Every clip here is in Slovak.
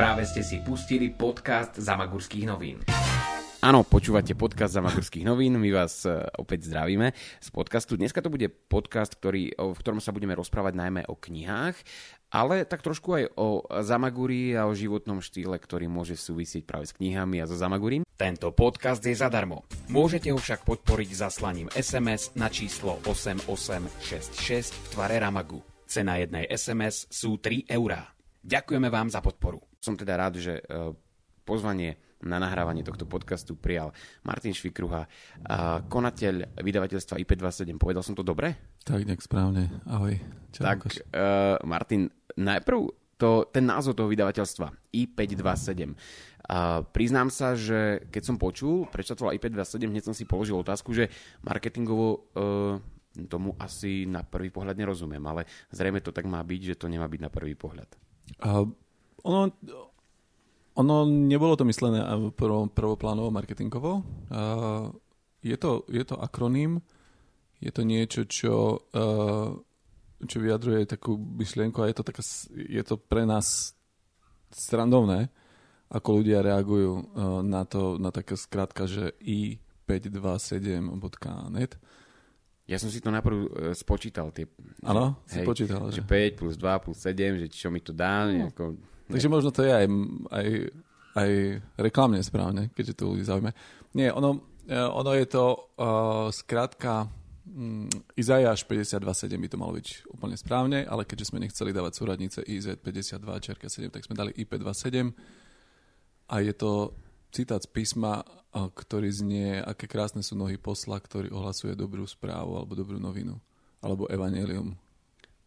Práve ste si pustili podcast Zamagurských novín. Áno, počúvate podcast Zamagurských novín, my vás e, opäť zdravíme z podcastu. Dneska to bude podcast, ktorý, v ktorom sa budeme rozprávať najmä o knihách, ale tak trošku aj o Zamaguri a o životnom štýle, ktorý môže súvisieť práve s knihami a so Zamagurím. Tento podcast je zadarmo. Môžete ho však podporiť zaslaním SMS na číslo 8866 v tvare Ramagu. Cena jednej SMS sú 3 eurá. Ďakujeme vám za podporu. Som teda rád, že e, pozvanie na nahrávanie tohto podcastu prijal Martin Švikruha, konateľ vydavateľstva IP27. Povedal som to dobre? Tak, nejak správne. Ahoj. Čau, tak, uh, Martin, najprv to, ten názov toho vydavateľstva I527. Uh, priznám sa, že keď som počul, prečo to volá I527, hneď som si položil otázku, že marketingovo uh, tomu asi na prvý pohľad nerozumiem, ale zrejme to tak má byť, že to nemá byť na prvý pohľad. Uh, ono, ono nebolo to myslené prv, prvoplánovo marketingovo. Uh, je, to, je to akroným, je to niečo, čo, uh, čo vyjadruje takú myšlienku a je to, taká, je to pre nás strandovné, ako ľudia reagujú uh, na to, na také skrátka, že i527.net. Ja som si to najprv spočítal. Áno, si počítal. Že 5 plus 2 plus 7, že čo mi to dá. No. Nejako, Takže možno to je aj, aj, aj reklamne správne, keďže to ľudí zaujíma. Nie, ono, e, ono je to uh, skrátka um, Izajáš 52.7 by to malo byť úplne správne, ale keďže sme nechceli dávať súradnice IZ52 čerka 7, tak sme dali IP27 a je to citát z písma, ktorý znie, aké krásne sú nohy posla, ktorý ohlasuje dobrú správu alebo dobrú novinu, alebo evanelium,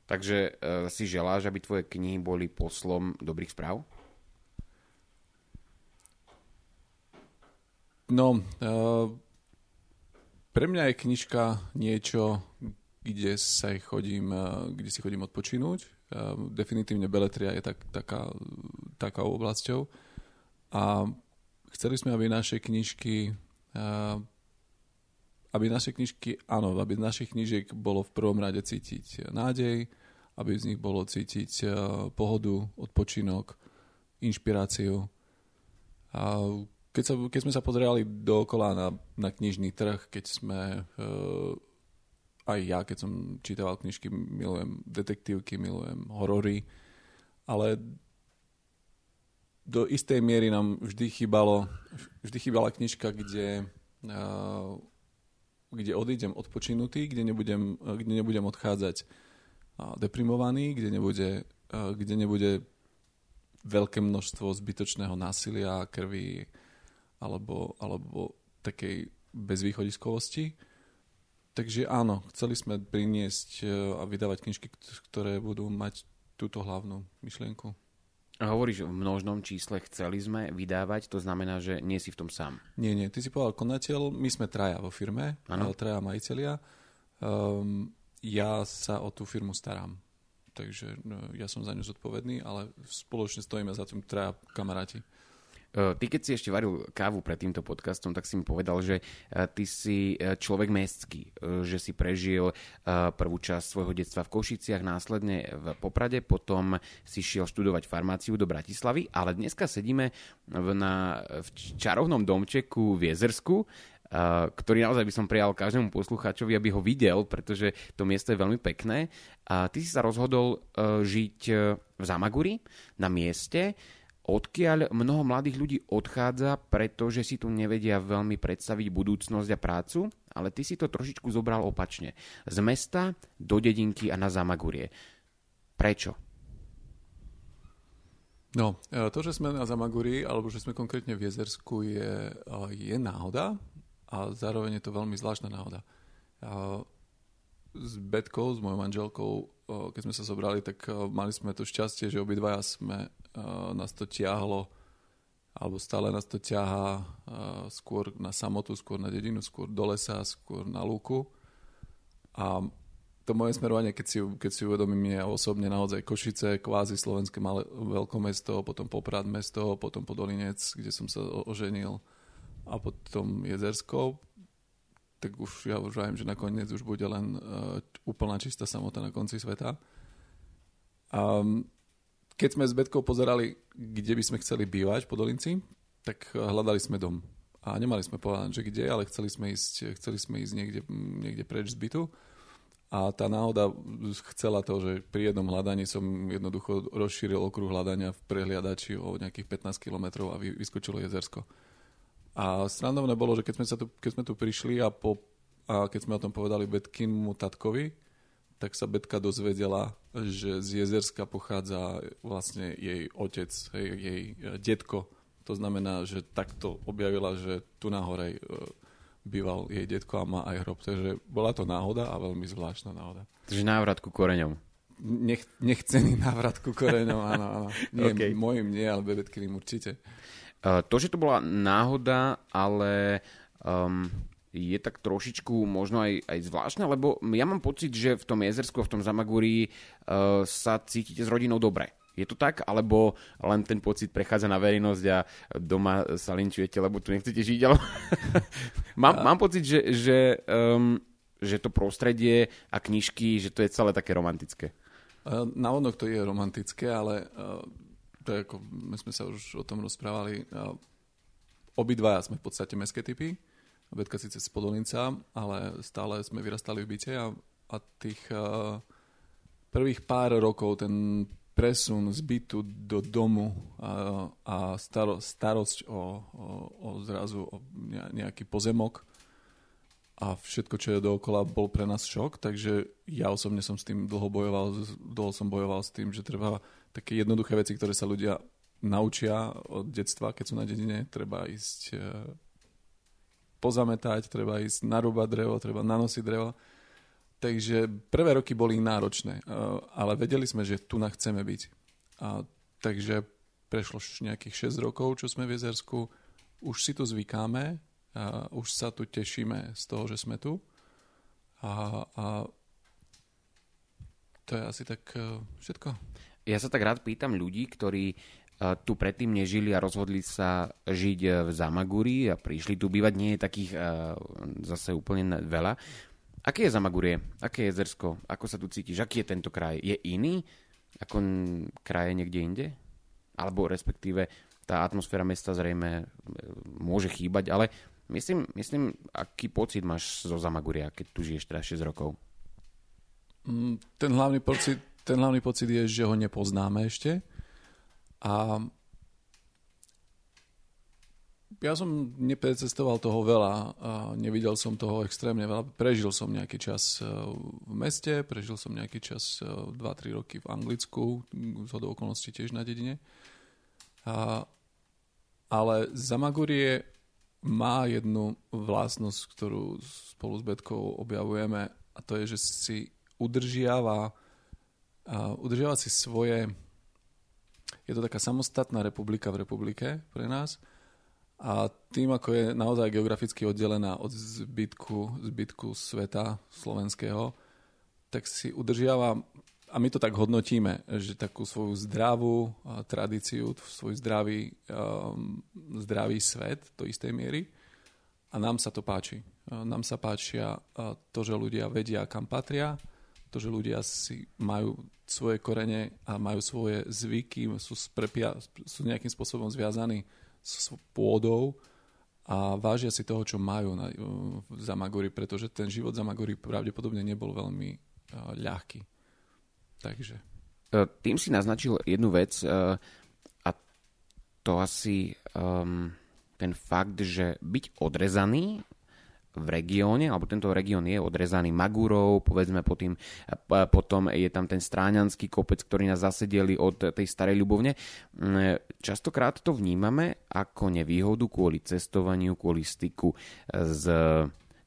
Takže uh, si želáš, aby tvoje knihy boli poslom dobrých správ? No, uh, pre mňa je knižka niečo, kde sa chodím, uh, kde si chodím odpočinúť. Uh, definitívne beletria je tak, taká, taká oblasťou. A chceli sme, aby naše knižky uh, aby naše knižky, áno, aby z našich knižiek bolo v prvom rade cítiť nádej, aby z nich bolo cítiť eh, pohodu, odpočinok, inšpiráciu. A keď, sa, keď sme sa pozerali dookola na, na knižný trh, keď sme, uh, aj ja, keď som čítal knižky, milujem detektívky, milujem horory, ale do istej miery nám vždy chýbalo, vždy chýbala knižka, kde uh, kde odídem odpočinutý, kde nebudem, kde nebudem odchádzať deprimovaný, kde nebude, kde nebude veľké množstvo zbytočného násilia, krvi alebo, alebo takej bezvýchodiskovosti. Takže áno, chceli sme priniesť a vydávať knižky, ktoré budú mať túto hlavnú myšlienku. A hovoríš v množnom čísle chceli sme vydávať, to znamená, že nie si v tom sám. Nie, nie, ty si povedal konateľ, my sme traja vo firme, ano. traja majiteľia. Um, ja sa o tú firmu starám. Takže no, ja som za ňu zodpovedný, ale spoločne stojíme za tým traja kamaráti. Ty keď si ešte varil kávu pred týmto podcastom, tak si mi povedal, že ty si človek mestský, že si prežil prvú časť svojho detstva v Košiciach, následne v Poprade, potom si šiel študovať farmáciu do Bratislavy, ale dneska sedíme v, na, v čarovnom domčeku v Jezersku, ktorý naozaj by som prijal každému poslucháčovi, aby ho videl, pretože to miesto je veľmi pekné. A ty si sa rozhodol žiť v Zamaguri, na mieste, odkiaľ mnoho mladých ľudí odchádza, pretože si tu nevedia veľmi predstaviť budúcnosť a prácu, ale ty si to trošičku zobral opačne. Z mesta do dedinky a na Zamagurie. Prečo? No, e, to, že sme na Zamaguri, alebo že sme konkrétne v Jezersku, je, e, je náhoda a zároveň je to veľmi zvláštna náhoda. S Betkou, s mojou manželkou, keď sme sa zobrali, tak mali sme to šťastie, že obidvaja sme nás to ťahlo alebo stále nás to ťahá skôr na samotu, skôr na dedinu, skôr do lesa, skôr na lúku. A to moje smerovanie, keď si, keď si uvedomím ja osobne naozaj Košice, kvázi slovenské malé, veľkomesto, potom Poprad mesto, potom Podolinec, kde som sa oženil a potom Jezersko, tak už ja už viem, že nakoniec už bude len uh, úplná čistá samota na konci sveta. Um, keď sme s Betkou pozerali, kde by sme chceli bývať po Dolinci, tak hľadali sme dom. A nemali sme povedať, že kde, ale chceli sme ísť, chceli sme ísť niekde, niekde preč z bytu. A tá náhoda chcela to, že pri jednom hľadaní som jednoducho rozšíril okruh hľadania v prehliadači o nejakých 15 kilometrov a vyskočilo jezersko. A srandovné bolo, že keď sme, sa tu, keď sme tu prišli a, po, a keď sme o tom povedali Betkinmu tatkovi, tak sa Betka dozvedela, že z Jezerska pochádza vlastne jej otec, jej, jej detko. To znamená, že takto objavila, že tu nahore e, býval jej detko a má aj hrob. Takže bola to náhoda a veľmi zvláštna náhoda. Takže návrat ku koreňom. Nech, nechcený návrat ku koreňom, áno, áno. Nie, okay. Mojim nie, ale Bebetkým určite. Eh, to, že to bola náhoda, ale um, je tak trošičku možno aj, aj zvláštne, lebo ja mám pocit, že v tom Jezersku, v tom Zamagúri uh, sa cítite s rodinou dobre. Je to tak? Alebo len ten pocit prechádza na verejnosť a doma sa linčujete, lebo tu nechcete žiť? Ale... mám, mám pocit, že, že, um, že to prostredie a knižky, že to je celé také romantické. Eh, Navodnok to je romantické, ale to je ako, my sme sa už o tom rozprávali, obidvaja sme v podstate mestské typy, Betka síce z Podolinca, ale stále sme vyrastali v byte a, a tých prvých pár rokov ten presun z bytu do domu a, a staro, starosť o, o, o zrazu o nejaký pozemok a všetko, čo je dookola, bol pre nás šok, takže ja osobne som s tým dlho bojoval, dlho som bojoval s tým, že treba také jednoduché veci, ktoré sa ľudia naučia od detstva, keď sú na dedine. Treba ísť e, pozametať, treba ísť narúbať drevo, treba nanosiť drevo. Takže prvé roky boli náročné, e, ale vedeli sme, že tu na chceme byť. A, takže prešlo nejakých 6 rokov, čo sme v Jezersku. Už si tu zvykáme, a už sa tu tešíme z toho, že sme tu. A, a to je asi tak e, všetko. Ja sa tak rád pýtam ľudí, ktorí e, tu predtým nežili a rozhodli sa žiť e, v Zamaguri a prišli tu bývať. Nie je takých zase úplne veľa. Aké je Zamagurie? Aké je Jezersko? Ako sa tu cítiš? Aký je tento kraj? Je iný ako kraje niekde inde? Alebo respektíve tá atmosféra mesta zrejme môže chýbať, ale myslím, myslím aký pocit máš zo Zamaguria, keď tu žiješ teraz 6 rokov? Mm, ten hlavný pocit ten hlavný pocit je, že ho nepoznáme ešte. A ja som neprecestoval toho veľa, nevidel som toho extrémne veľa. Prežil som nejaký čas e, v meste, prežil som nejaký čas 2-3 e, roky v Anglicku, z okolností tiež na dedine. A, ale Zamagurie má jednu vlastnosť, ktorú spolu s Betkou objavujeme a to je, že si udržiava a udržiavať si svoje... Je to taká samostatná republika v republike pre nás a tým, ako je naozaj geograficky oddelená od zbytku, zbytku sveta slovenského, tak si udržiava, a my to tak hodnotíme, že takú svoju zdravú tradíciu, svoj zdravý, um, zdravý svet do istej miery. A nám sa to páči. Nám sa páčia to, že ľudia vedia, kam patria, to, že ľudia si majú svoje korene a majú svoje zvyky, sú, sprepia, sú nejakým spôsobom zviazaní s pôdou a vážia si toho, čo majú na, v Zamagori, pretože ten život Zamagori pravdepodobne nebol veľmi ľahký. Takže. E, tým si naznačil jednu vec uh, a to asi um, ten fakt, že byť odrezaný v regióne, alebo tento región je odrezaný Magúrov, povedzme potom, potom je tam ten stráňanský kopec, ktorý nás zasedeli od tej starej ľubovne. Mm, častokrát to vnímame ako nevýhodu kvôli cestovaniu, kvôli styku s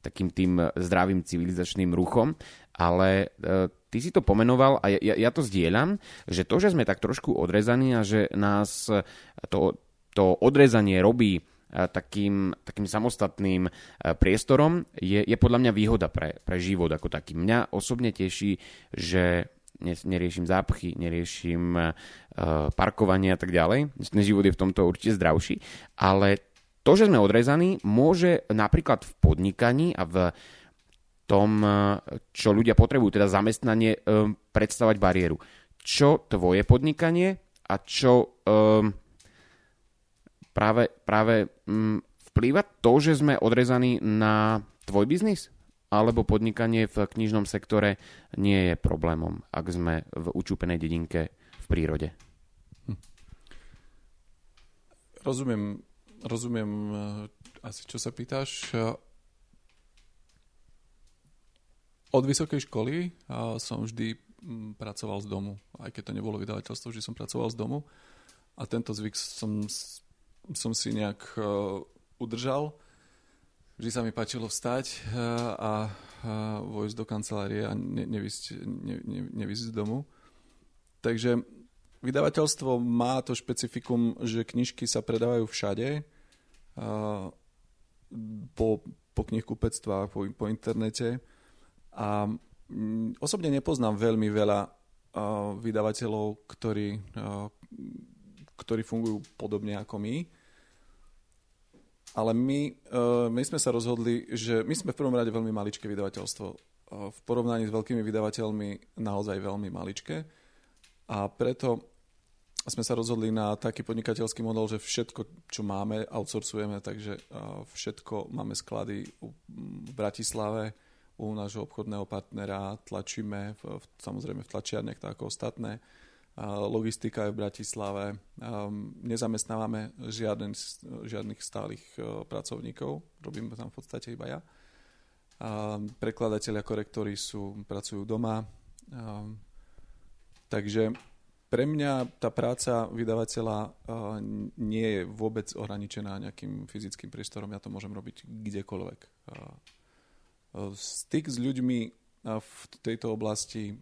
takým tým zdravým civilizačným ruchom, ale e, ty si to pomenoval a ja, ja to zdieľam, že to, že sme tak trošku odrezaní a že nás to, to odrezanie robí takým, takým samostatným e, priestorom je, je podľa mňa výhoda pre, pre život ako taký. Mňa osobne teší, že neriešim zápchy, neriešim parkovanie a tak ďalej. Ten život je v tomto určite zdravší, ale to, že sme odrezaní, môže napríklad v podnikaní a v tom, e, čo ľudia potrebujú, teda zamestnanie, predstavať bariéru. Čo tvoje podnikanie a čo um, práve, práve um, vplýva to, že sme odrezaní na tvoj biznis? Alebo podnikanie v knižnom sektore nie je problémom, ak sme v učúpenej dedinke v prírode? Hm. Rozumiem, rozumiem eh, asi, čo sa pýtaš. Od vysokej školy som vždy mm, pracoval z domu. Aj keď to nebolo vydavateľstvo, vždy som pracoval z domu. A tento zvyk som, som si nejak uh, udržal. Vždy sa mi páčilo vstať uh, a uh, vojsť do kancelárie a ne, nevysť, ne, ne, nevysť z domu. Takže vydavateľstvo má to špecifikum, že knižky sa predávajú všade. Po, po knihkupectvách, po, po internete a mm, osobne nepoznám veľmi veľa vydavateľov, ktorí, ktorí fungujú podobne ako my. Ale my, uh, my sme sa rozhodli, že my sme v prvom rade veľmi maličké vydavateľstvo. Uh, v porovnaní s veľkými vydavateľmi naozaj veľmi maličké. A preto sme sa rozhodli na taký podnikateľský model, že všetko, čo máme, outsourcujeme, takže uh, všetko máme sklady v Bratislave, u nášho obchodného partnera, tlačíme v, v, samozrejme v tlačiarniach tak ako ostatné. Logistika je v Bratislave. Nezamestnávame žiaden, žiadnych stálych e, pracovníkov, robíme tam v podstate iba ja. Prekladatelia, korektory sú, pracujú doma. Takže pre mňa tá práca vydavateľa e, nie je vôbec ohraničená nejakým fyzickým priestorom. Ja to môžem robiť kdekoľvek Styk s ľuďmi v tejto oblasti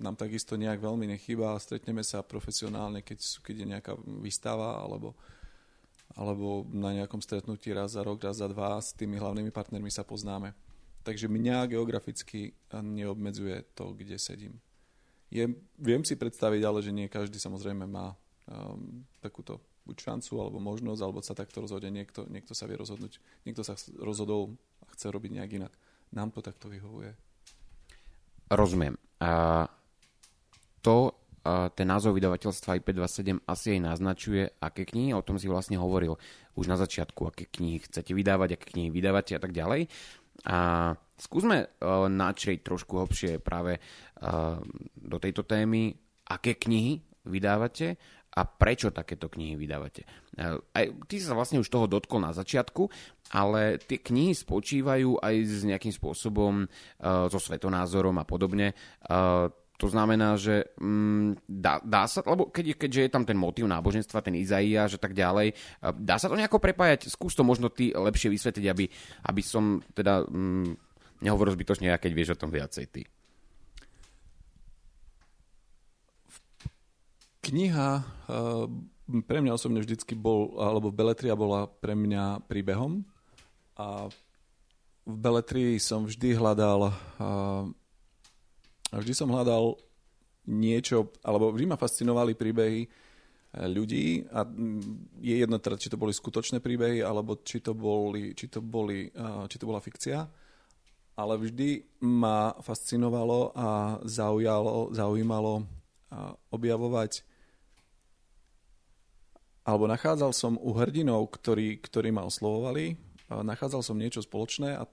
nám takisto nejak veľmi nechýba. Stretneme sa profesionálne, keď, keď je nejaká výstava alebo, alebo na nejakom stretnutí raz za rok, raz za dva. S tými hlavnými partnermi sa poznáme. Takže mňa geograficky neobmedzuje to, kde sedím. Je, viem si predstaviť, ale že nie každý samozrejme má um, takúto buď šancu, alebo možnosť, alebo sa takto rozhodne. Niekto, niekto sa vie rozhodnúť. Niekto sa rozhodol a chce robiť nejak inak nám to takto vyhovuje. Rozumiem. A to, a ten názov vydavateľstva IP27 asi aj naznačuje, aké knihy, o tom si vlastne hovoril už na začiatku, aké knihy chcete vydávať, aké knihy vydávate a tak ďalej. A skúsme uh, načrieť trošku hlbšie práve uh, do tejto témy, aké knihy vydávate a prečo takéto knihy vydávate. E, aj, ty sa vlastne už toho dotkol na začiatku, ale tie knihy spočívajú aj s nejakým spôsobom, uh, so svetonázorom a podobne. Uh, to znamená, že um, dá, dá sa, lebo keď, keďže je tam ten motív náboženstva, ten Izaiáš a tak ďalej, uh, dá sa to nejako prepájať? Skús to možno ty lepšie vysvetliť, aby, aby som teda um, nehovoril zbytočne ja, keď vieš o tom viacej ty. Kniha uh, pre mňa osobne vždycky bol, alebo Beletria bola pre mňa príbehom. A v Beletrii som vždy hľadal uh, vždy som hľadal niečo, alebo vždy ma fascinovali príbehy ľudí a je jedno teda, či to boli skutočné príbehy, alebo či to, boli, či to, boli, či to bola fikcia, ale vždy ma fascinovalo a zaujalo, zaujímalo objavovať alebo nachádzal som u hrdinov, ktorí, ktorí ma oslovovali, nachádzal som niečo spoločné a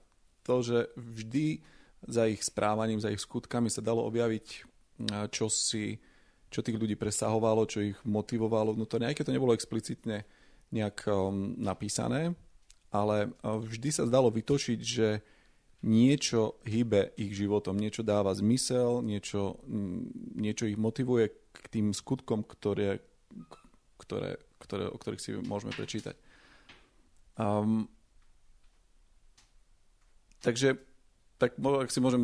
to, že vždy za ich správaním, za ich skutkami sa dalo objaviť čo si, čo tých ľudí presahovalo, čo ich motivovalo vnútorne, aj keď to nebolo explicitne nejak um, napísané, ale vždy sa zdalo vytočiť, že niečo hýbe ich životom, niečo dáva zmysel, niečo, niečo ich motivuje k tým skutkom, ktoré, ktoré, ktoré, o ktorých si môžeme prečítať. Um, takže tak ak si môžem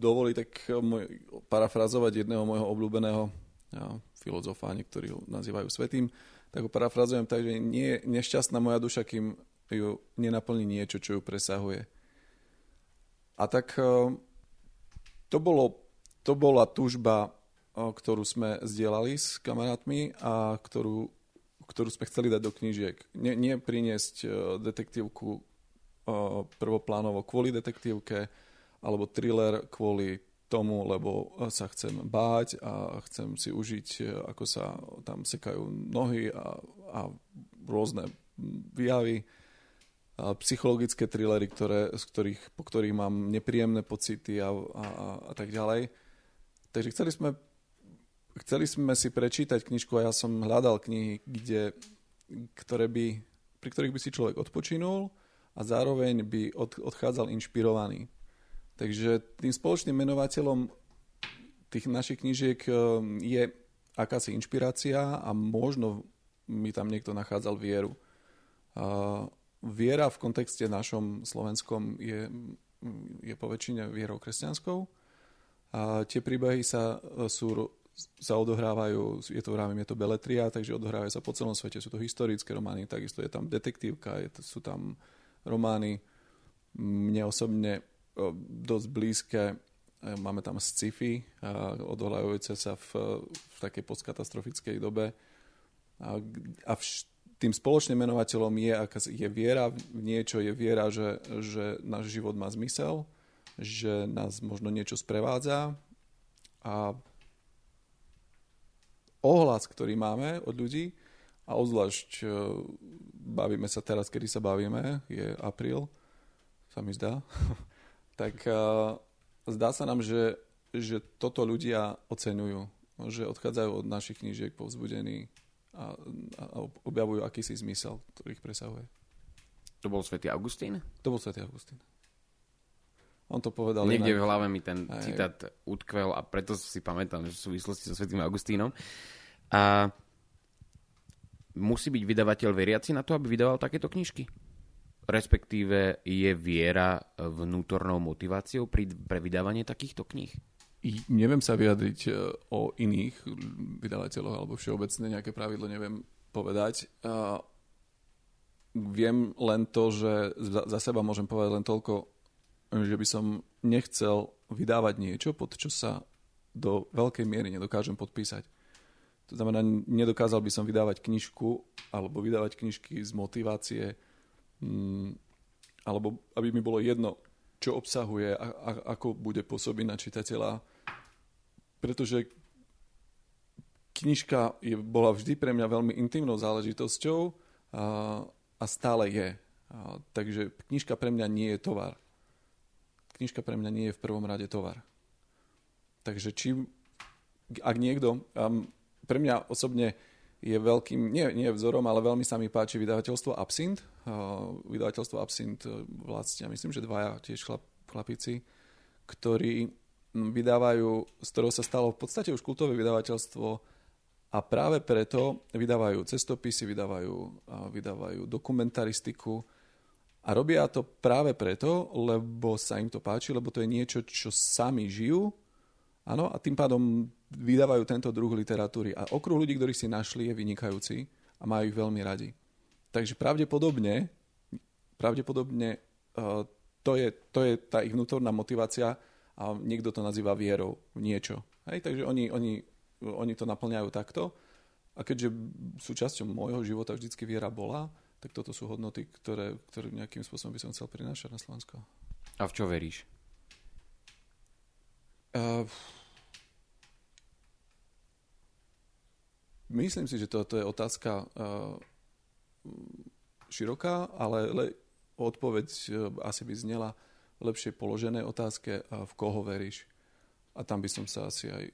dovoliť, tak môj, parafrazovať jedného môjho obľúbeného ja, filozofa, niektorí ho nazývajú svetým, tak ho parafrazujem tak, že nie je nešťastná moja duša, kým ju nenaplní niečo, čo ju presahuje. A tak to, bolo, to bola tužba, ktorú sme zdieľali s kamarátmi a ktorú ktorú sme chceli dať do knížiek. Nie, nie priniesť uh, detektívku uh, prvoplánovo kvôli detektívke, alebo thriller kvôli tomu, lebo sa chcem báť a chcem si užiť, ako sa tam sekajú nohy a, a rôzne výjavy a psychologické thrillery, ktoré, z ktorých, po ktorých mám nepríjemné pocity a, a, a tak ďalej. Takže chceli sme, chceli sme si prečítať knižku a ja som hľadal knihy, kde, ktoré by, pri ktorých by si človek odpočinul a zároveň by od, odchádzal inšpirovaný. Takže tým spoločným menovateľom tých našich knižiek eh, je akási inšpirácia a možno mi tam niekto nachádzal vieru. A viera v kontexte našom slovenskom je, je po väčšine vierou kresťanskou. A tie príbehy sa, sú, sa odohrávajú, je to, vravím, je to beletria, takže odohrávajú sa po celom svete. Sú to historické romány, takisto je tam detektívka, je to, sú tam romány mne osobne dosť blízke. Máme tam sci-fi, odohľajúce sa v, v takej postkatastrofickej dobe. A, a vš, tým spoločným menovateľom je, aká je viera v niečo, je viera, že, že náš život má zmysel, že nás možno niečo sprevádza a ohlas, ktorý máme od ľudí, a obzvlášť e, bavíme sa teraz, kedy sa bavíme, je apríl, sa mi zdá, tak uh, zdá sa nám, že, že toto ľudia oceňujú, že odchádzajú od našich knížiek povzbudení a, a objavujú akýsi zmysel, ktorý ich presahuje. To bol svätý Augustín? To bol svätý Augustín. On to povedal Niekde inak. v hlave mi ten aj, citát utkvel a preto si pamätám, že v súvislosti so svätým Augustínom. A musí byť vydavateľ veriaci na to, aby vydával takéto knižky? Respektíve je viera vnútornou motiváciou pri, pre vydávanie takýchto kníh? neviem sa vyjadriť e, o iných vydavateľoch alebo všeobecne nejaké pravidlo neviem povedať. Viem len to, že za seba môžem povedať len toľko, že by som nechcel vydávať niečo, pod čo sa do veľkej miery nedokážem podpísať. To znamená, nedokázal by som vydávať knižku alebo vydávať knižky z motivácie, mm, alebo aby mi bolo jedno, čo obsahuje a, a ako bude pôsobiť na čitateľa pretože knižka je, bola vždy pre mňa veľmi intimnou záležitosťou a, a stále je. A, takže knižka pre mňa nie je tovar. Knižka pre mňa nie je v prvom rade tovar. Takže čím, ak niekto, um, pre mňa osobne je veľkým, nie, nie vzorom, ale veľmi sa mi páči vydavateľstvo Absint. Uh, vydavateľstvo Absint vlastne, myslím, že dvaja tiež chlap, chlapici, ktorí vydávajú, z ktorého sa stalo v podstate už kultové vydavateľstvo a práve preto vydávajú cestopisy, vydávajú, vydávajú dokumentaristiku a robia to práve preto, lebo sa im to páči, lebo to je niečo, čo sami žijú áno, a tým pádom vydávajú tento druh literatúry. A okruh ľudí, ktorých si našli, je vynikajúci a majú ich veľmi radi. Takže pravdepodobne, pravdepodobne to, je, to je tá ich vnútorná motivácia, a niekto to nazýva vierou v niečo. Hej, takže oni, oni, oni to naplňajú takto. A keďže súčasťou môjho života vždycky viera bola, tak toto sú hodnoty, ktoré, ktoré nejakým spôsobom by som chcel prinášať na Slovensko. A v čo veríš? Uh, myslím si, že toto je otázka uh, široká, ale le, odpoveď uh, asi by znela lepšie položené otázke, v koho veríš. A tam by som sa asi aj,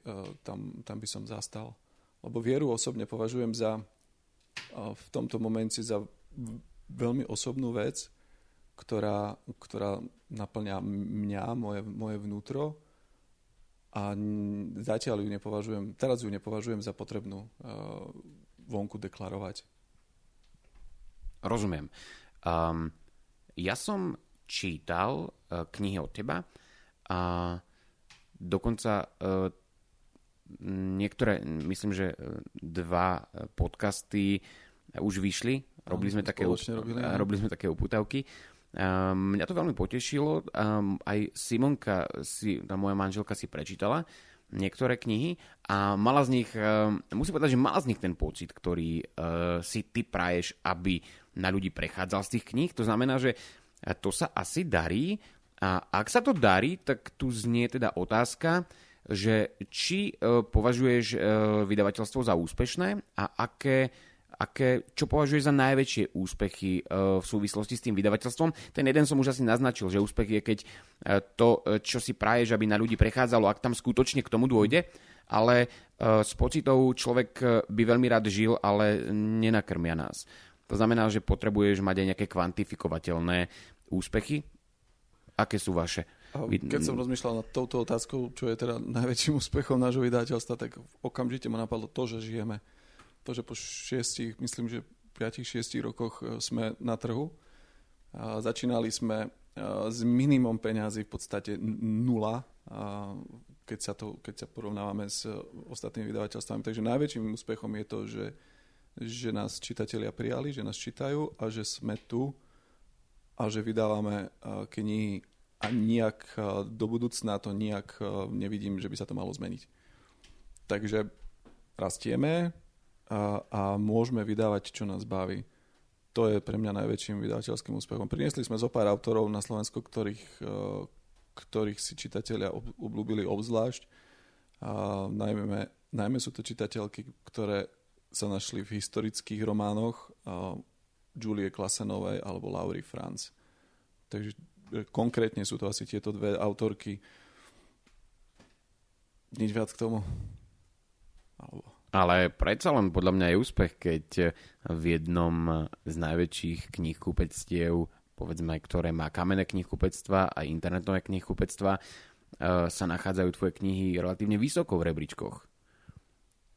tam, tam by som zastal. Lebo vieru osobne považujem za v tomto momente za veľmi osobnú vec, ktorá, ktorá naplňa mňa, moje, moje vnútro a zatiaľ ju nepovažujem, teraz ju nepovažujem za potrebnú uh, vonku deklarovať. Rozumiem. Um, ja som čítal uh, knihy od teba a dokonca uh, niektoré, myslím, že dva podcasty už vyšli. Robili sme, také, robili, robili sme také uputavky. Um, mňa to veľmi potešilo. Um, aj Simonka, si, tá moja manželka si prečítala niektoré knihy a mala z nich, um, musím povedať, že mala z nich ten pocit, ktorý uh, si ty praješ, aby na ľudí prechádzal z tých kníh. To znamená, že to sa asi darí A ak sa to darí, tak tu znie teda otázka, že či e, považuješ e, vydavateľstvo za úspešné a aké, aké, čo považuješ za najväčšie úspechy e, v súvislosti s tým vydavateľstvom. Ten jeden som už asi naznačil, že úspech je, keď to, čo si praješ, aby na ľudí prechádzalo, ak tam skutočne k tomu dôjde, ale s pocitou človek by veľmi rád žil, ale nenakrmia nás. To znamená, že potrebuješ mať aj nejaké kvantifikovateľné úspechy. Aké sú vaše? Keď som rozmýšľal nad touto otázkou, čo je teda najväčším úspechom nášho vydateľstva, tak okamžite ma napadlo to, že žijeme. To, že po šiestich, myslím, že 5-6 rokoch e, sme na trhu. Začínali sme e, s minimum peňazí v podstate nula, keď sa, to, keď sa porovnávame s ostatnými vydavateľstvami. Takže najväčším úspechom je to, že, že nás čitatelia prijali, že nás čítajú a že sme tu a že vydávame e, knihy a nijak do budúcna to nijak nevidím, že by sa to malo zmeniť. Takže rastieme a, a môžeme vydávať, čo nás baví. To je pre mňa najväčším vydavateľským úspechom. Priniesli sme zo pár autorov na Slovensku, ktorých, eh, ktorých si čitatelia obľúbili obzvlášť. A najmä, najmä sú to čitateľky, ktoré sa našli v historických románoch Julie Klasenovej alebo Laurie Franz. Takže konkrétne sú to asi tieto dve autorky. Nič viac k tomu. Ale predsa len podľa mňa je úspech, keď v jednom z najväčších knihkupectiev, povedzme, ktoré má kamenné knihkupectva a internetové knihkupectva, eh, sa nachádzajú tvoje knihy relatívne vysoko v rebríčkoch.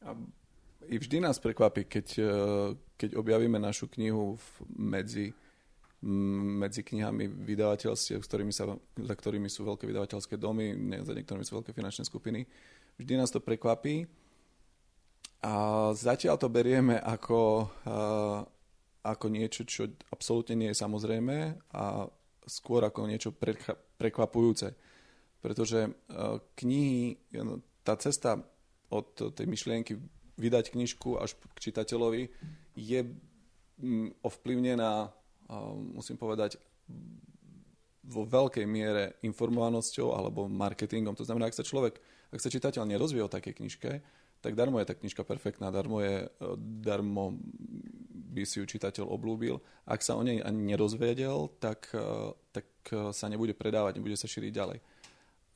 A i vždy nás prekvapí, keď, eh, keď objavíme našu knihu medzi medzi knihami vydavateľstiev, ktorými sa, za ktorými sú veľké vydavateľské domy, za niektorými sú veľké finančné skupiny. Vždy nás to prekvapí. A zatiaľ to berieme ako, ako niečo, čo absolútne nie je samozrejme a skôr ako niečo prekvapujúce. Pretože uh, knihy, tá cesta od tej myšlienky vydať knižku až k čitateľovi je ovplyvnená musím povedať, vo veľkej miere informovanosťou alebo marketingom. To znamená, ak sa človek, ak sa čitateľ nerozvie o takej knižke, tak darmo je tá knižka perfektná, darmo, je, darmo by si ju čitateľ oblúbil. Ak sa o nej ani nerozvedel, tak, tak sa nebude predávať, nebude sa šíriť ďalej.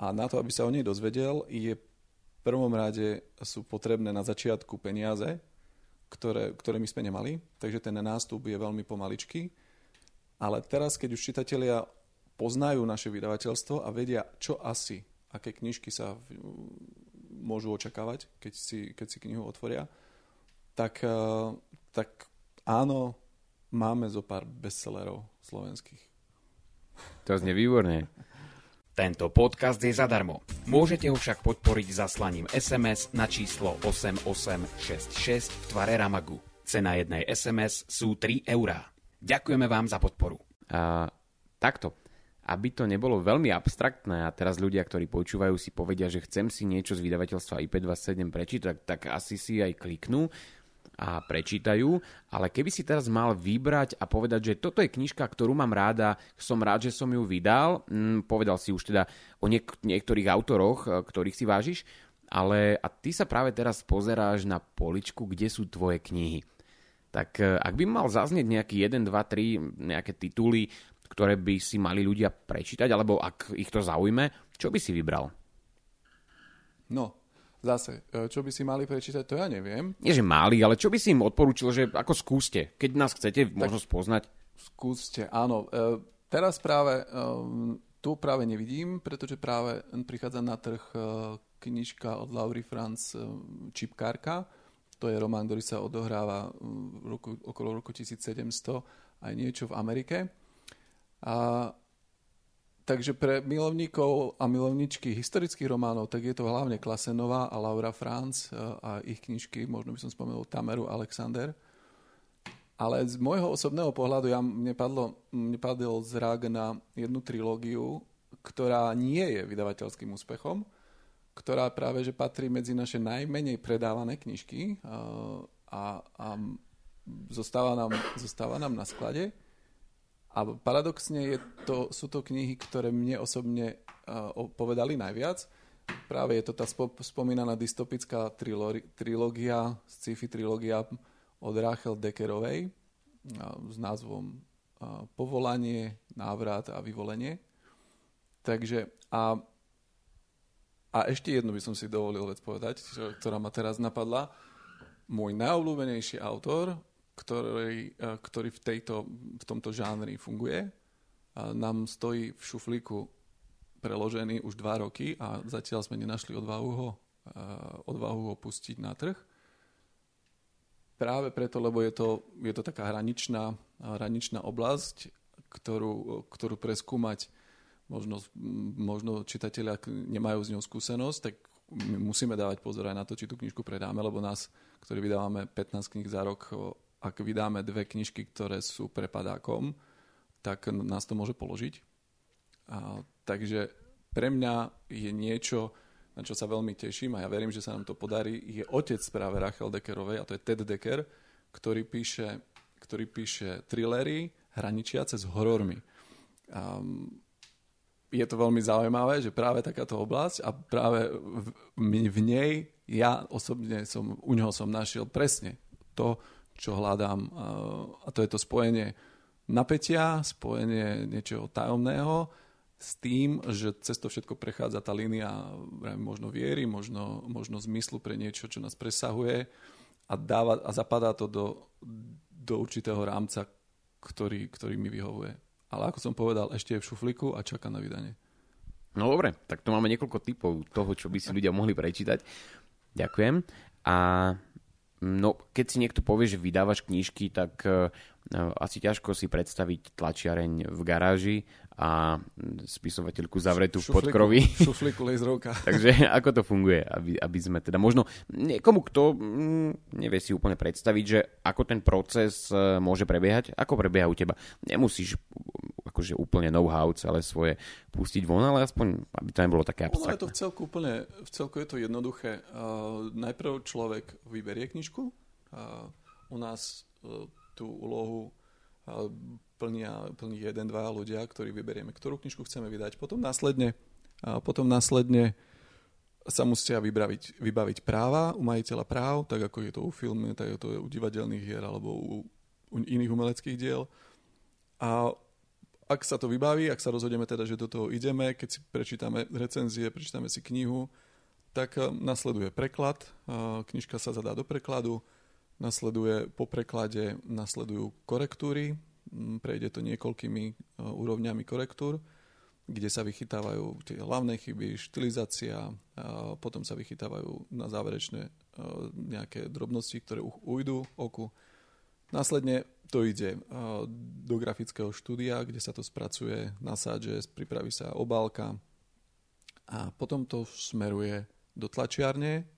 A na to, aby sa o nej dozvedel, je v prvom rade sú potrebné na začiatku peniaze, ktoré, ktoré my sme nemali, takže ten nástup je veľmi pomaličký ale teraz, keď už čitatelia poznajú naše vydavateľstvo a vedia, čo asi, aké knižky sa môžu očakávať, keď si, keď si knihu otvoria, tak, eh, tak áno, máme zo pár bestsellerov slovenských. To znie výborne. Tento podcast je zadarmo. Môžete ho však podporiť zaslaním SMS na číslo 8866 v tvare Ramagu. Cena jednej SMS sú 3 eurá. Ďakujeme vám za podporu. A, takto. Aby to nebolo veľmi abstraktné a teraz ľudia, ktorí počúvajú, si povedia, že chcem si niečo z vydavateľstva IP27 prečítať, tak asi si aj kliknú a prečítajú, ale keby si teraz mal vybrať a povedať, že toto je knižka, ktorú mám ráda, som rád, že som ju vydal, hm, povedal si už teda o niek- niektorých autoroch, e, ktorých si vážiš, ale a ty sa práve teraz pozeráš na poličku, kde sú tvoje knihy. Tak e, ak by mal zaznieť nejaký 1, 2, 3 nejaké tituly, ktoré by si mali ľudia prečítať, alebo ak ich to zaujme, čo by si vybral? No, zase, e, čo by si mali prečítať, to ja neviem. Nie, že mali, ale čo by si im odporúčil, že ako skúste, keď nás chcete možno spoznať? Skúste, áno. E, teraz práve, tu práve nevidím, pretože práve prichádza na trh knižka od Laury Franz Čipkárka, to je román, ktorý sa odohráva roku, okolo roku 1700 aj niečo v Amerike. A, takže pre milovníkov a milovničky historických románov, tak je to hlavne Klasenová a Laura Franz e, a ich knižky, možno by som spomenul Tameru Alexander. Ale z môjho osobného pohľadu ja, mne, padlo, mne padol zrak na jednu trilógiu, ktorá nie je vydavateľským úspechom, ktorá práve že patrí medzi naše najmenej predávané knižky a, a zostáva, nám, zostáva nám na sklade. A paradoxne je to, sú to knihy, ktoré mne osobne uh, povedali najviac. Práve je to tá spomínaná dystopická trilógia, sci-fi trilógia od Rachel Deckerovej uh, s názvom uh, Povolanie, návrat a vyvolenie. Takže a, a ešte jednu by som si dovolil vec povedať, ktorá ma teraz napadla. Môj najobľúbenejší autor, ktorý, e, ktorý v, tejto, v tomto žánri funguje, nám stojí v šuflíku preložený už dva roky a zatiaľ sme nenašli odvahu ho, e, odvahu ho pustiť na trh. Práve preto, lebo je to, je to taká hraničná, hraničná oblasť, ktorú, ktorú preskúmať možno, možno čitatelia nemajú s ňou skúsenosť, tak my musíme dávať pozor aj na to, či tú knižku predáme, lebo nás, ktorí vydávame 15 kníh za rok, ak vydáme dve knižky, ktoré sú prepadákom, tak nás to môže položiť. A, takže pre mňa je niečo, na čo sa veľmi teším a ja verím, že sa nám to podarí, je otec práve Rachel Deckerovej a to je Ted Decker, ktorý píše, ktorý píše thrillery hraničiace s horormi. Um, je to veľmi zaujímavé, že práve takáto oblasť a práve v, v nej ja osobne som, u neho som našiel presne to, čo hľadám a to je to spojenie napätia, spojenie niečoho tajomného s tým, že cez to všetko prechádza tá línia možno viery, možno, možno zmyslu pre niečo, čo nás presahuje a, dáva, a zapadá to do, do určitého rámca, ktorý, ktorý mi vyhovuje ale ako som povedal, ešte je v šuflíku a čaká na vydanie. No dobre, tak tu máme niekoľko typov toho, čo by si ľudia mohli prečítať. Ďakujem. A no, keď si niekto povie, že vydávaš knižky, tak uh, asi ťažko si predstaviť tlačiareň v garáži a spisovateľku zavretú v podkrovi. Šuflíku laserovka. Takže ako to funguje, aby, aby sme teda možno niekomu, kto mm, nevie si úplne predstaviť, že ako ten proces e, môže prebiehať, ako prebieha u teba. Nemusíš akože úplne know-how celé svoje pustiť von, ale aspoň, aby to nebolo také abstraktné. Je to v celku úplne, v celku je to jednoduché. Uh, najprv človek vyberie knižku. Uh, u nás uh, tú úlohu uh, plnia, plní jeden, dva ľudia, ktorí vyberieme, ktorú knižku chceme vydať. Potom následne, a potom následne sa musia vybaviť, vybaviť práva u majiteľa práv, tak ako je to u filmu, tak ako to je u divadelných hier alebo u, u iných umeleckých diel. A ak sa to vybaví, ak sa rozhodneme teda, že do toho ideme, keď si prečítame recenzie, prečítame si knihu, tak eh, nasleduje preklad, knižka sa zadá do prekladu, nasleduje po preklade, nasledujú korektúry, Mm, prejde to niekoľkými e, úrovňami korektúr, kde sa vychytávajú tie hlavné chyby, štilizácia, potom sa vychytávajú na záverečné nejaké drobnosti, ktoré ujdu oku. Následne to ide e, do grafického štúdia, kde sa to spracuje na sádže, pripraví sa obálka a potom to smeruje do tlačiarne,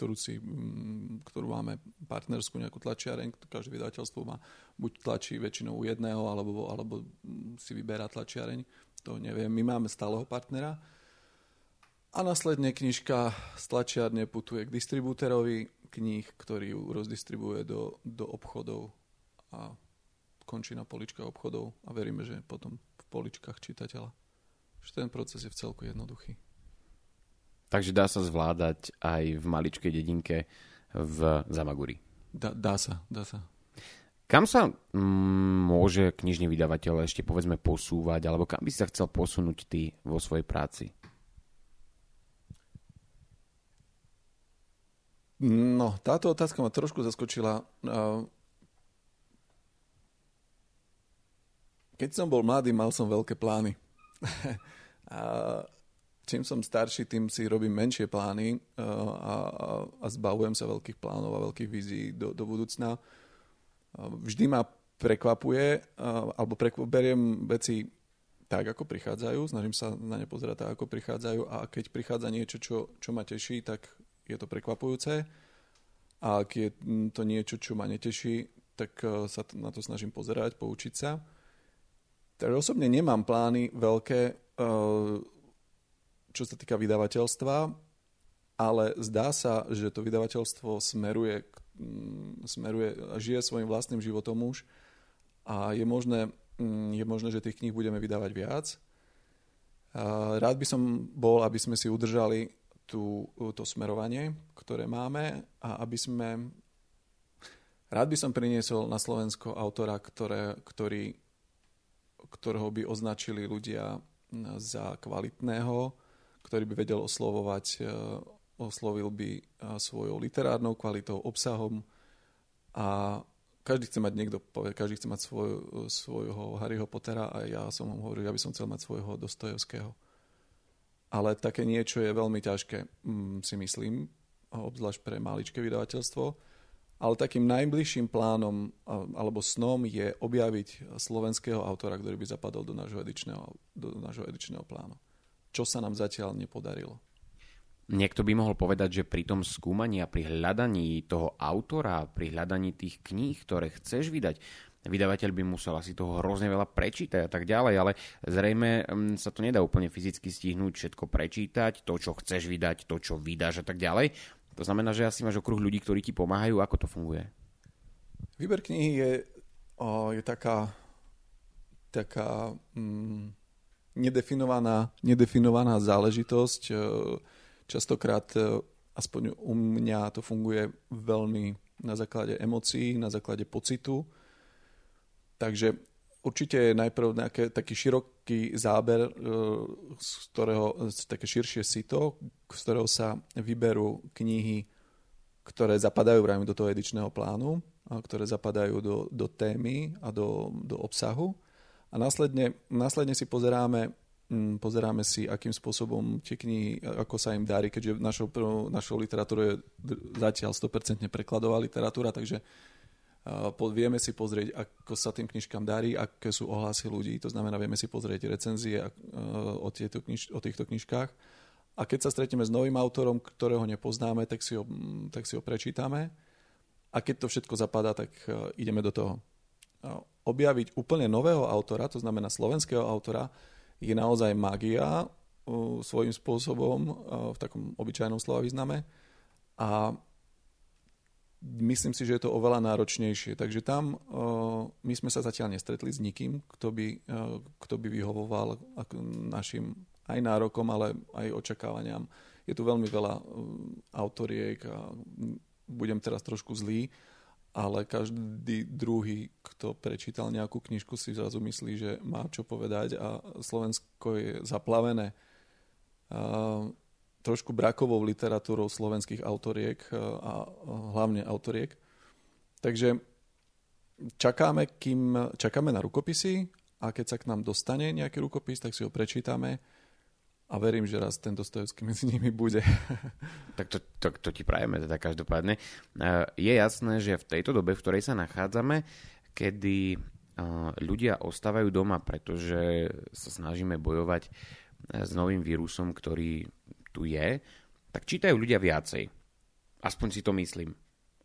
ktorú, si, mm, ktorú máme partnerskú nejakú tlačiareň, každé vydavateľstvo má buď tlačí väčšinou u jedného, alebo, alebo si vyberá tlačiareň, to neviem. My máme stáleho partnera. A následne knižka z tlačiarne putuje k distribúterovi kníh, ktorý ju rozdistribuje do, do obchodov a končí na poličkách obchodov a veríme, že potom v poličkách čitateľa. Že ten proces je v celku jednoduchý. Takže dá sa zvládať aj v maličkej dedinke v Zamaguri. Dá, dá sa, dá sa. Kam sa mm, môže knižný vydavateľ ešte povedzme posúvať, alebo kam by sa chcel posunúť ty vo svojej práci? No, táto otázka ma trošku zaskočila. Keď som bol mladý, mal som veľké plány. čím som starší, tým si robím menšie plány uh, a, a, a zbavujem sa veľkých plánov a veľkých vízií do, do budúcna. Uh, vždy ma prekvapuje, uh, alebo prekv- beriem veci tak, ako prichádzajú, snažím sa na ne pozerať tak, ako prichádzajú a keď prichádza niečo, čo, čo ma teší, tak je to prekvapujúce. A ak je to niečo, čo ma neteší, tak sa na to snažím pozerať, poučiť sa. Takže osobne nemám plány veľké, čo sa týka vydavateľstva, ale zdá sa, že to vydavateľstvo smeruje, mm, smeruje žije svojim vlastným životom už a je možné mm, je možné, že tých kníh budeme vydávať viac. Rád by som bol, aby sme si udržali tú, to smerovanie, ktoré máme a aby sme... Rád by som priniesol na Slovensko autora, ktoré, ktorý, ktorého by označili ľudia za kvalitného, ktorý by vedel oslovovať, e, oslovil by e, svojou literárnou kvalitou, obsahom a každý chce mať niekto, každý chce mať svoj, svojho Harryho Pottera a ja som mu hovoril, ja by som chcel mať svojho Dostojevského. Ale také niečo je veľmi ťažké, si myslím, obzvlášť pre maličké vydavateľstvo ale takým najbližším plánom alebo snom je objaviť slovenského autora, ktorý by zapadol do nášho edičného, do nášho edičného plánu. Čo sa nám zatiaľ nepodarilo. Niekto by mohol povedať, že pri tom skúmaní a pri hľadaní toho autora, pri hľadaní tých kníh, ktoré chceš vydať, vydavateľ by musel asi toho hrozne veľa prečítať a tak ďalej, ale zrejme mm, sa to nedá úplne fyzicky stihnúť všetko prečítať, to, čo chceš vydať, to, čo vydáš a tak ďalej. To znamená, že asi máš okruh ľudí, ktorí ti pomáhajú. Ako to funguje? Výber knihy je, o, je taká, taká mm, nedefinovaná, nedefinovaná záležitosť. E, častokrát, e, aspoň u mňa to funguje veľmi na základe emócií, na základe pocitu. Takže určite je najprv nejaký taký široký záber, e, z ktorého, také širšie sito, z ktorého sa vyberú knihy, ktoré zapadajú vrajme do toho edičného plánu, a ktoré zapadajú do, do témy a do, do obsahu. A následne, následne si pozeráme, mm, pozeráme si, akým spôsobom tie knihy, ako sa im darí, keďže našou, našou literatúrou je zatiaľ 100% prekladová literatúra, takže vieme si pozrieť, ako sa tým knižkám darí, aké sú ohlasy ľudí, to znamená, vieme si pozrieť recenzie o, tieto kniž, o týchto knižkách. A keď sa stretneme s novým autorom, ktorého nepoznáme, tak si ho, tak si ho prečítame. A keď to všetko zapadá, tak e, ideme do toho. Objaviť úplne nového autora, to znamená slovenského autora, je naozaj magia svojím spôsobom v takom obyčajnom slova význame. A myslím si, že je to oveľa náročnejšie. Takže tam uh, my sme sa zatiaľ nestretli s nikým, kto by, uh, kto by vyhovoval našim aj nárokom, ale aj očakávaniam. Je tu veľmi veľa uh, autoriek a budem teraz trošku zlý, ale každý druhý, kto prečítal nejakú knižku, si zrazu myslí, že má čo povedať a Slovensko je zaplavené. Trošku brakovou literatúrou slovenských autoriek e, a hlavne autoriek. Takže čakáme, kým, čakáme na rukopisy a keď sa k nám dostane nejaký rukopis, tak si ho prečítame a verím, že raz ten Dostojevský medzi nimi bude. tak to, to, to ti prajeme teda každopádne. E, je jasné, že v tejto dobe, v ktorej sa nachádzame, kedy e, ľudia ostávajú doma, pretože sa snažíme bojovať s novým vírusom, ktorý tu je, tak čítajú ľudia viacej. Aspoň si to myslím.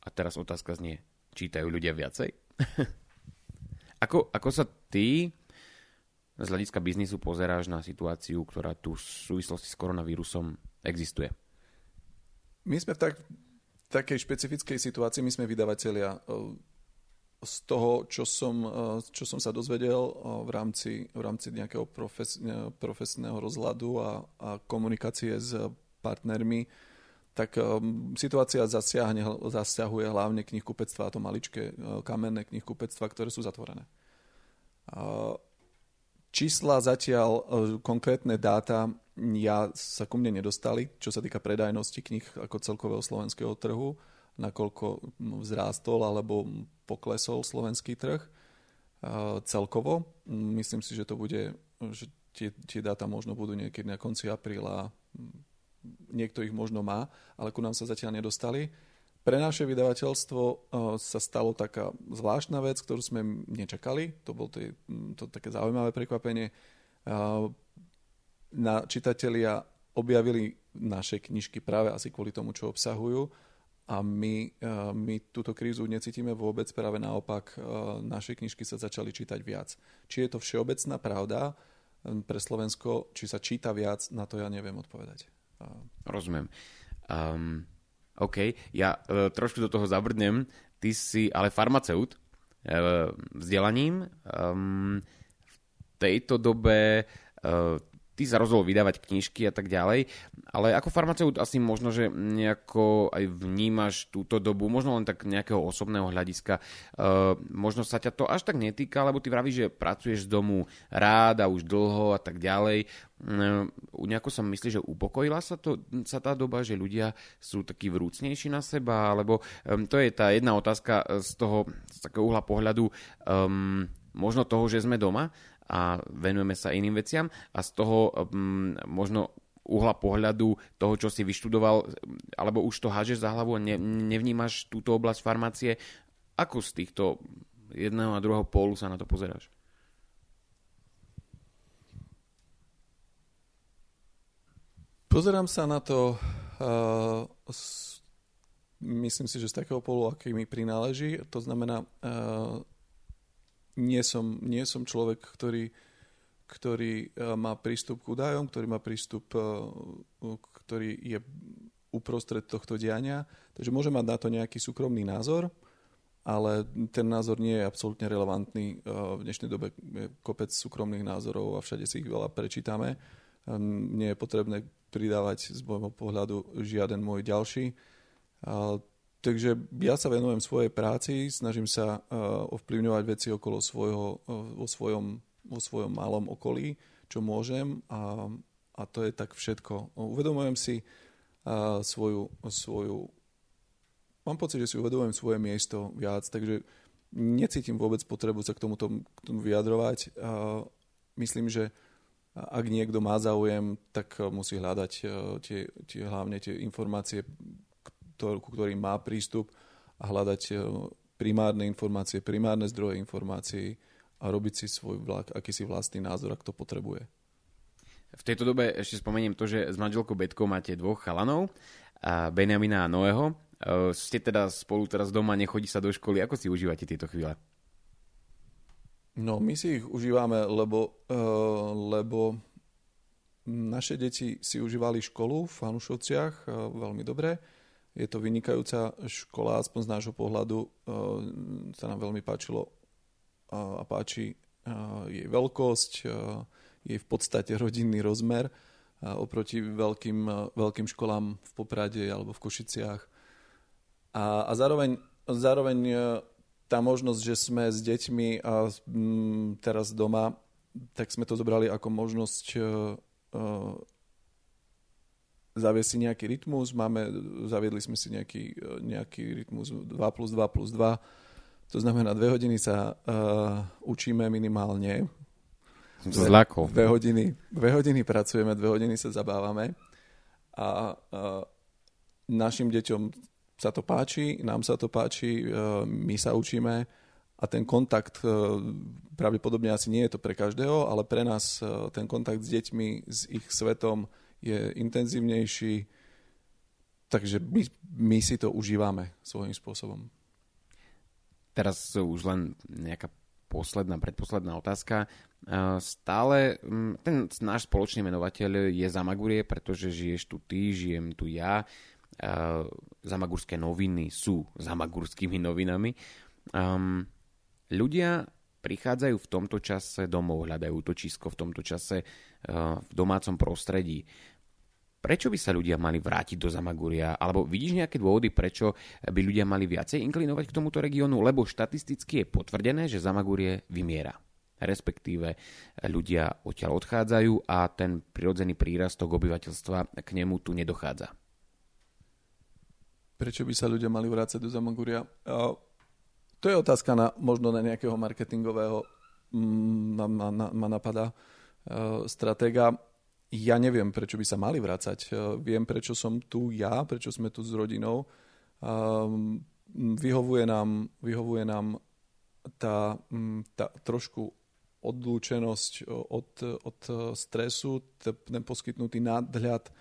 A teraz otázka znie, čítajú ľudia viacej? ako, ako sa ty z hľadiska biznisu pozeráš na situáciu, ktorá tu v súvislosti s koronavírusom existuje? My sme v tak, takej špecifickej situácii, my sme vydavatelia z toho, čo som, čo som sa dozvedel v rámci, v rámci nejakého profes, profesného rozhľadu a, a komunikácie s partnermi, tak situácia zasiahne, zasiahuje hlavne knihkupectva, a to maličké kamenné knihkupectva, ktoré sú zatvorené. Čísla zatiaľ, konkrétne dáta ja sa ku mne nedostali, čo sa týka predajnosti knih ako celkového slovenského trhu nakoľko vzrástol alebo poklesol slovenský trh celkovo. Myslím si, že to bude, že tie, tie dáta možno budú niekedy na konci apríla, niekto ich možno má, ale ku nám sa zatiaľ nedostali. Pre naše vydavateľstvo sa stalo taká zvláštna vec, ktorú sme nečakali. To bolo to, to také zaujímavé prekvapenie. Na čitatelia objavili naše knižky práve asi kvôli tomu, čo obsahujú a my, e, my túto krízu necítime vôbec, práve naopak e, naše knižky sa začali čítať viac. Či je to všeobecná pravda e, pre Slovensko, či sa číta viac, na to ja neviem odpovedať. Rozumiem. Um, OK, ja uh, trošku do toho zabrdnem. Ty si ale farmaceut uh, vzdelaním. Um, tejto dobe ty sa rozhodol vydávať knižky a tak ďalej, ale ako farmaceut asi možno, že nejako aj vnímaš túto dobu, možno len tak nejakého osobného hľadiska, uh, možno sa ťa to až tak netýka, lebo ty vravíš, že pracuješ z domu rád a už dlho a tak ďalej. Uh, nejako sa myslí, že upokojila sa, to, sa tá doba, že ľudia sú takí vrúcnejší na seba, alebo um, to je tá jedna otázka z toho, z takého uhla pohľadu um, možno toho, že sme doma, a venujeme sa iným veciam a z toho um, možno uhla pohľadu toho, čo si vyštudoval, alebo už to hážeš za hlavu a ne, nevnímaš túto oblasť farmácie. Ako z týchto jedného a druhého pólu sa na to pozeráš? Pozerám sa na to, uh, s, myslím si, že z takého polu, aký mi prináleží. To znamená, uh, nie som, nie som človek, ktorý, ktorý e, má prístup k údajom, ktorý má prístup, e, ktorý je uprostred tohto diania. Takže môže mať na to nejaký súkromný názor, ale ten názor nie je absolútne relevantný. E, v dnešnej dobe je kopec súkromných názorov a všade si ich veľa prečítame. Nie je potrebné pridávať z môjho pohľadu žiaden môj ďalší. Takže ja sa venujem svojej práci, snažím sa uh, ovplyvňovať veci okolo svojho, uh, vo, svojom, vo svojom malom okolí, čo môžem a, a to je tak všetko. Uvedomujem si uh, svoju, svoju... Mám pocit, že si uvedomujem svoje miesto viac, takže necítim vôbec potrebu sa k tomuto, k tomu vyjadrovať. Myslím, že ak niekto má záujem, tak musí hľadať tie, tie, hlavne tie informácie ku ktorým má prístup a hľadať e, primárne informácie, primárne zdroje informácií a robiť si svoj vlak, akýsi vlastný názor, ak to potrebuje. V tejto dobe ešte spomeniem to, že s manželkou Betkou máte dvoch chalanov, a Benjamina a Noého. E, ste teda spolu teraz doma, nechodí sa do školy. Ako si užívate tieto chvíle? No, my si ich užívame, lebo, uh, lebo naše deti si užívali školu v Hanušovciach uh, veľmi dobre je to vynikajúca škola, aspoň z nášho pohľadu uh, sa nám veľmi páčilo uh, a páči uh, jej veľkosť, jej v podstate rodinný rozmer oproti veľkým, veľkým školám v Poprade alebo v Košiciach. A, a zároveň, zároveň tá možnosť, že sme s deťmi a um, teraz doma, tak sme to zobrali ako možnosť zaviesť si nejaký rytmus, máme, zaviedli sme si nejaký, e, nejaký rytmus 2 plus 2 plus 2, to znamená, dve hodiny sa uh, učíme minimálne. Zľako. Dve hodiny, dve hodiny pracujeme, dve hodiny sa zabávame a uh, našim deťom sa to páči, nám sa to páči, my sa učíme a ten kontakt, pravdepodobne asi nie je to pre každého, ale pre nás ten kontakt s deťmi, s ich svetom, je intenzívnejší, takže my, my si to užívame svojím spôsobom. Teraz už len nejaká posledná, predposledná otázka. Stále ten náš spoločný menovateľ je Zamagurie, pretože žiješ tu ty, žijem tu ja. Zamagurské noviny sú zamagurskými novinami. ľudia prichádzajú v tomto čase domov, hľadajú útočisko v tomto čase v domácom prostredí. Prečo by sa ľudia mali vrátiť do Zamaguria? Alebo vidíš nejaké dôvody, prečo by ľudia mali viacej inklinovať k tomuto regiónu? Lebo štatisticky je potvrdené, že Zamagurie vymiera. Respektíve ľudia odtiaľ odchádzajú a ten prirodzený prírastok obyvateľstva k nemu tu nedochádza. Prečo by sa ľudia mali vrácať do Zamaguria? To je otázka na, možno na nejakého marketingového mm, ma, ma, ma napadá stratéga ja neviem, prečo by sa mali vrácať. E, viem, prečo som tu ja, prečo sme tu s rodinou. Um, vyhovuje nám, vyhovuje nám tá, tá trošku odlúčenosť od, od stresu, ten poskytnutý nadhľad,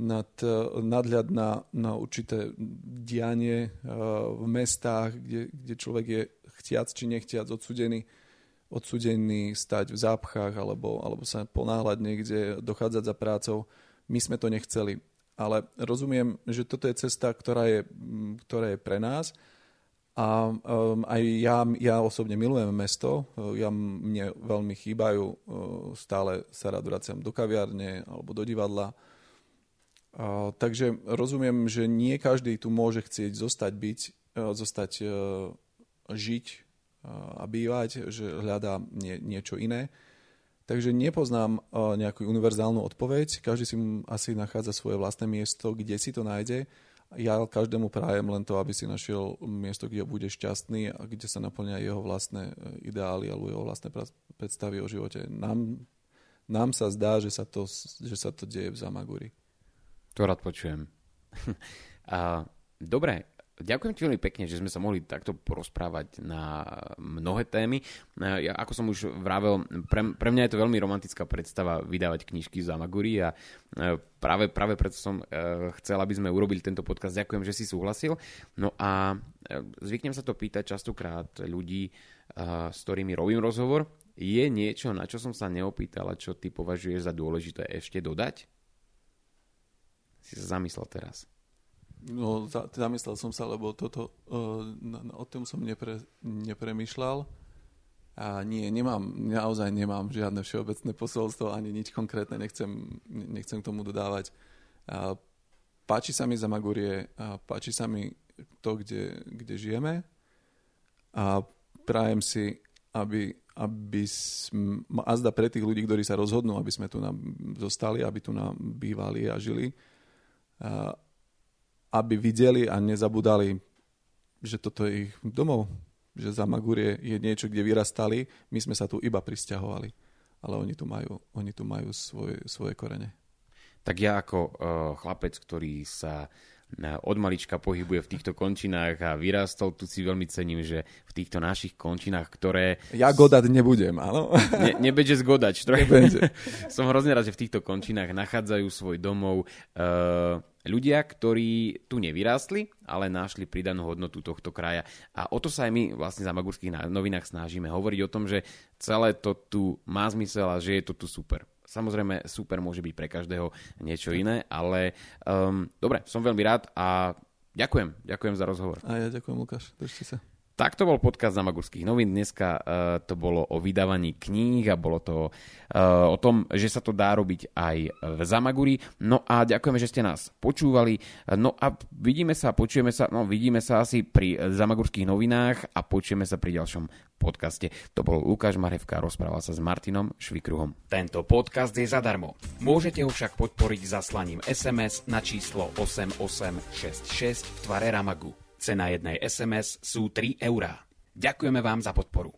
nad, nadhľad na, na určité dianie v mestách, kde, kde človek je chtiac či nechtiac odsudený odsudení stať v zápchách alebo, alebo sa ponáhľať niekde, dochádzať za prácou. My sme to nechceli. Ale rozumiem, že toto je cesta, ktorá je, ktorá je pre nás A um, aj ja, ja osobne milujem mesto, ja, mne veľmi chýbajú, uh, stále sa rád vraciam do kaviarne alebo do divadla. Uh, takže rozumiem, že nie každý tu môže chcieť zostať byť, uh, zostať uh, žiť a bývať, že hľadá nie, niečo iné. Takže nepoznám uh, nejakú univerzálnu odpoveď, každý si asi nachádza svoje vlastné miesto, kde si to nájde ja každému prajem len to, aby si našiel miesto, kde bude šťastný a kde sa naplňa jeho vlastné e, ideály alebo jeho vlastné predstavy o živote. Nám, nám sa zdá, že sa, to, že sa to deje v Zamaguri. To rád počujem. a, dobre, Ďakujem ti veľmi pekne, že sme sa mohli takto porozprávať na mnohé témy. Ja, ako som už vravel, pre, pre mňa je to veľmi romantická predstava vydávať knižky za Maguri a e, práve, práve preto som e, chcel, aby sme urobili tento podcast. Ďakujem, že si súhlasil. No a e, zvyknem sa to pýtať častokrát ľudí, s ktorými robím rozhovor. Je niečo, na čo som sa neopýtal a čo ty považuješ za dôležité ešte dodať? Si sa zamyslel teraz. No, za, zamyslel som sa, lebo toto, uh, o tom som nepre, nepremýšľal. A nie, nemám, naozaj nemám žiadne všeobecné posolstvo, ani nič konkrétne nechcem, nechcem k tomu dodávať. A páči sa mi Zamagurie, a páči sa mi to, kde, kde žijeme a prajem si, aby, aby sm, a zda pre tých ľudí, ktorí sa rozhodnú, aby sme tu nám zostali, aby tu nám bývali a žili, a aby videli a nezabudali, že toto je ich domov, že Zamagurie je niečo, kde vyrastali, my sme sa tu iba pristahovali, ale oni tu majú, oni tu majú svoje, svoje korene. Tak ja ako uh, chlapec, ktorý sa od malička pohybuje v týchto končinách a vyrástol. Tu si veľmi cením, že v týchto našich končinách, ktoré... Ja godať nebudem, áno. Ne, nebeže zgodať. Som hrozne rád, že v týchto končinách nachádzajú svoj domov uh, ľudia, ktorí tu nevyrástli, ale našli pridanú hodnotu tohto kraja. A o to sa aj my vlastne za Magurských novinách snažíme hovoriť o tom, že celé to tu má zmysel a že je to tu super. Samozrejme, super môže byť pre každého niečo iné, ale um, dobre, som veľmi rád a ďakujem, ďakujem za rozhovor. A ja ďakujem, Lukáš, držte sa. Tak to bol podcast Zamagurských novín. Dneska uh, to bolo o vydávaní kníh a bolo to uh, o tom, že sa to dá robiť aj v Zamaguri. No a ďakujeme, že ste nás počúvali. No a vidíme sa, počujeme sa, no vidíme sa asi pri Zamagurských novinách a počujeme sa pri ďalšom podcaste. To bol Lukáš Marevka, rozprával sa s Martinom Švikruhom. Tento podcast je zadarmo. Môžete ho však podporiť zaslaním SMS na číslo 8866 v tvare Ramagu. Cena jednej SMS sú 3 eurá. Ďakujeme vám za podporu.